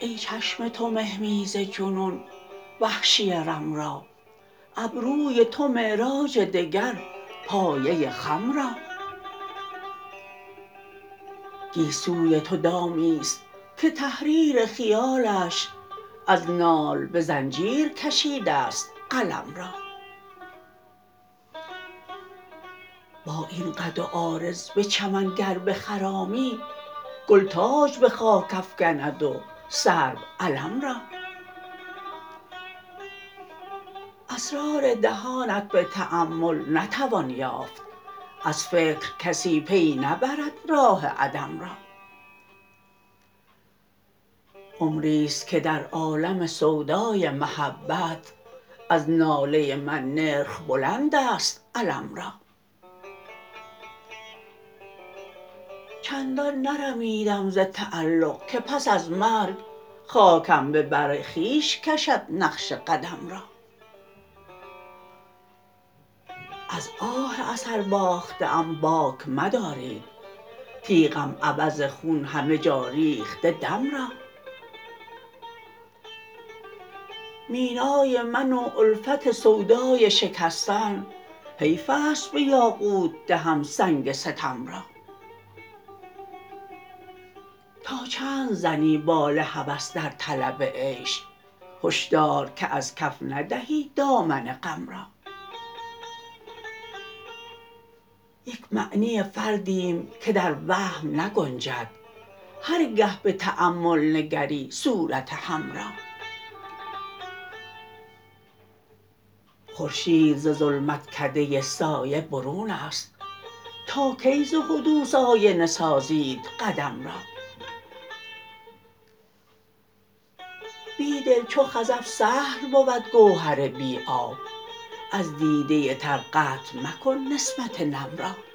ای چشم تو مهمیز جنون وحشی رم را. ابروی تو معراج دگر پایه خم را. گیسوی تو دامی است که تحریر خیالش از نال به زنجیر کشیده است قلم را. با این قد و عارض به چمن گر بخرامی گل تاج به خاک افکند و سرو علم را. اسرار دهانت به تأمل نتوان یافت از فکر کسی پی نبرد راه عدم را. عمری است که در عالم سودای محبت از ناله من نرخ بلند است علم را. چندان نرمیدم ز تعلق که پس از مرگ خاکم به بر خویش کشد نقش قدم را. از آه اثر باخته ام باک مدارید تیغم عوض خون همه جا ریخته دم را. مینای من و الفت سودای شکستن حیف است به یاقوت دهم سنگ ستم را تا چند زنی بال هوس در طلب عیش هشدار که از کف ندهی دامن غم را یک معنی فردیم که در وهم نگنجد هر گه به تأمل نگری صورت هم را خورشید ز ظلمتکده سایه برون است تا کی ز حدوث آینه سازید قدم را بیدل چو خزف سهل بود گوهر بی آب از دیده تر قطع مکن نسبت نم را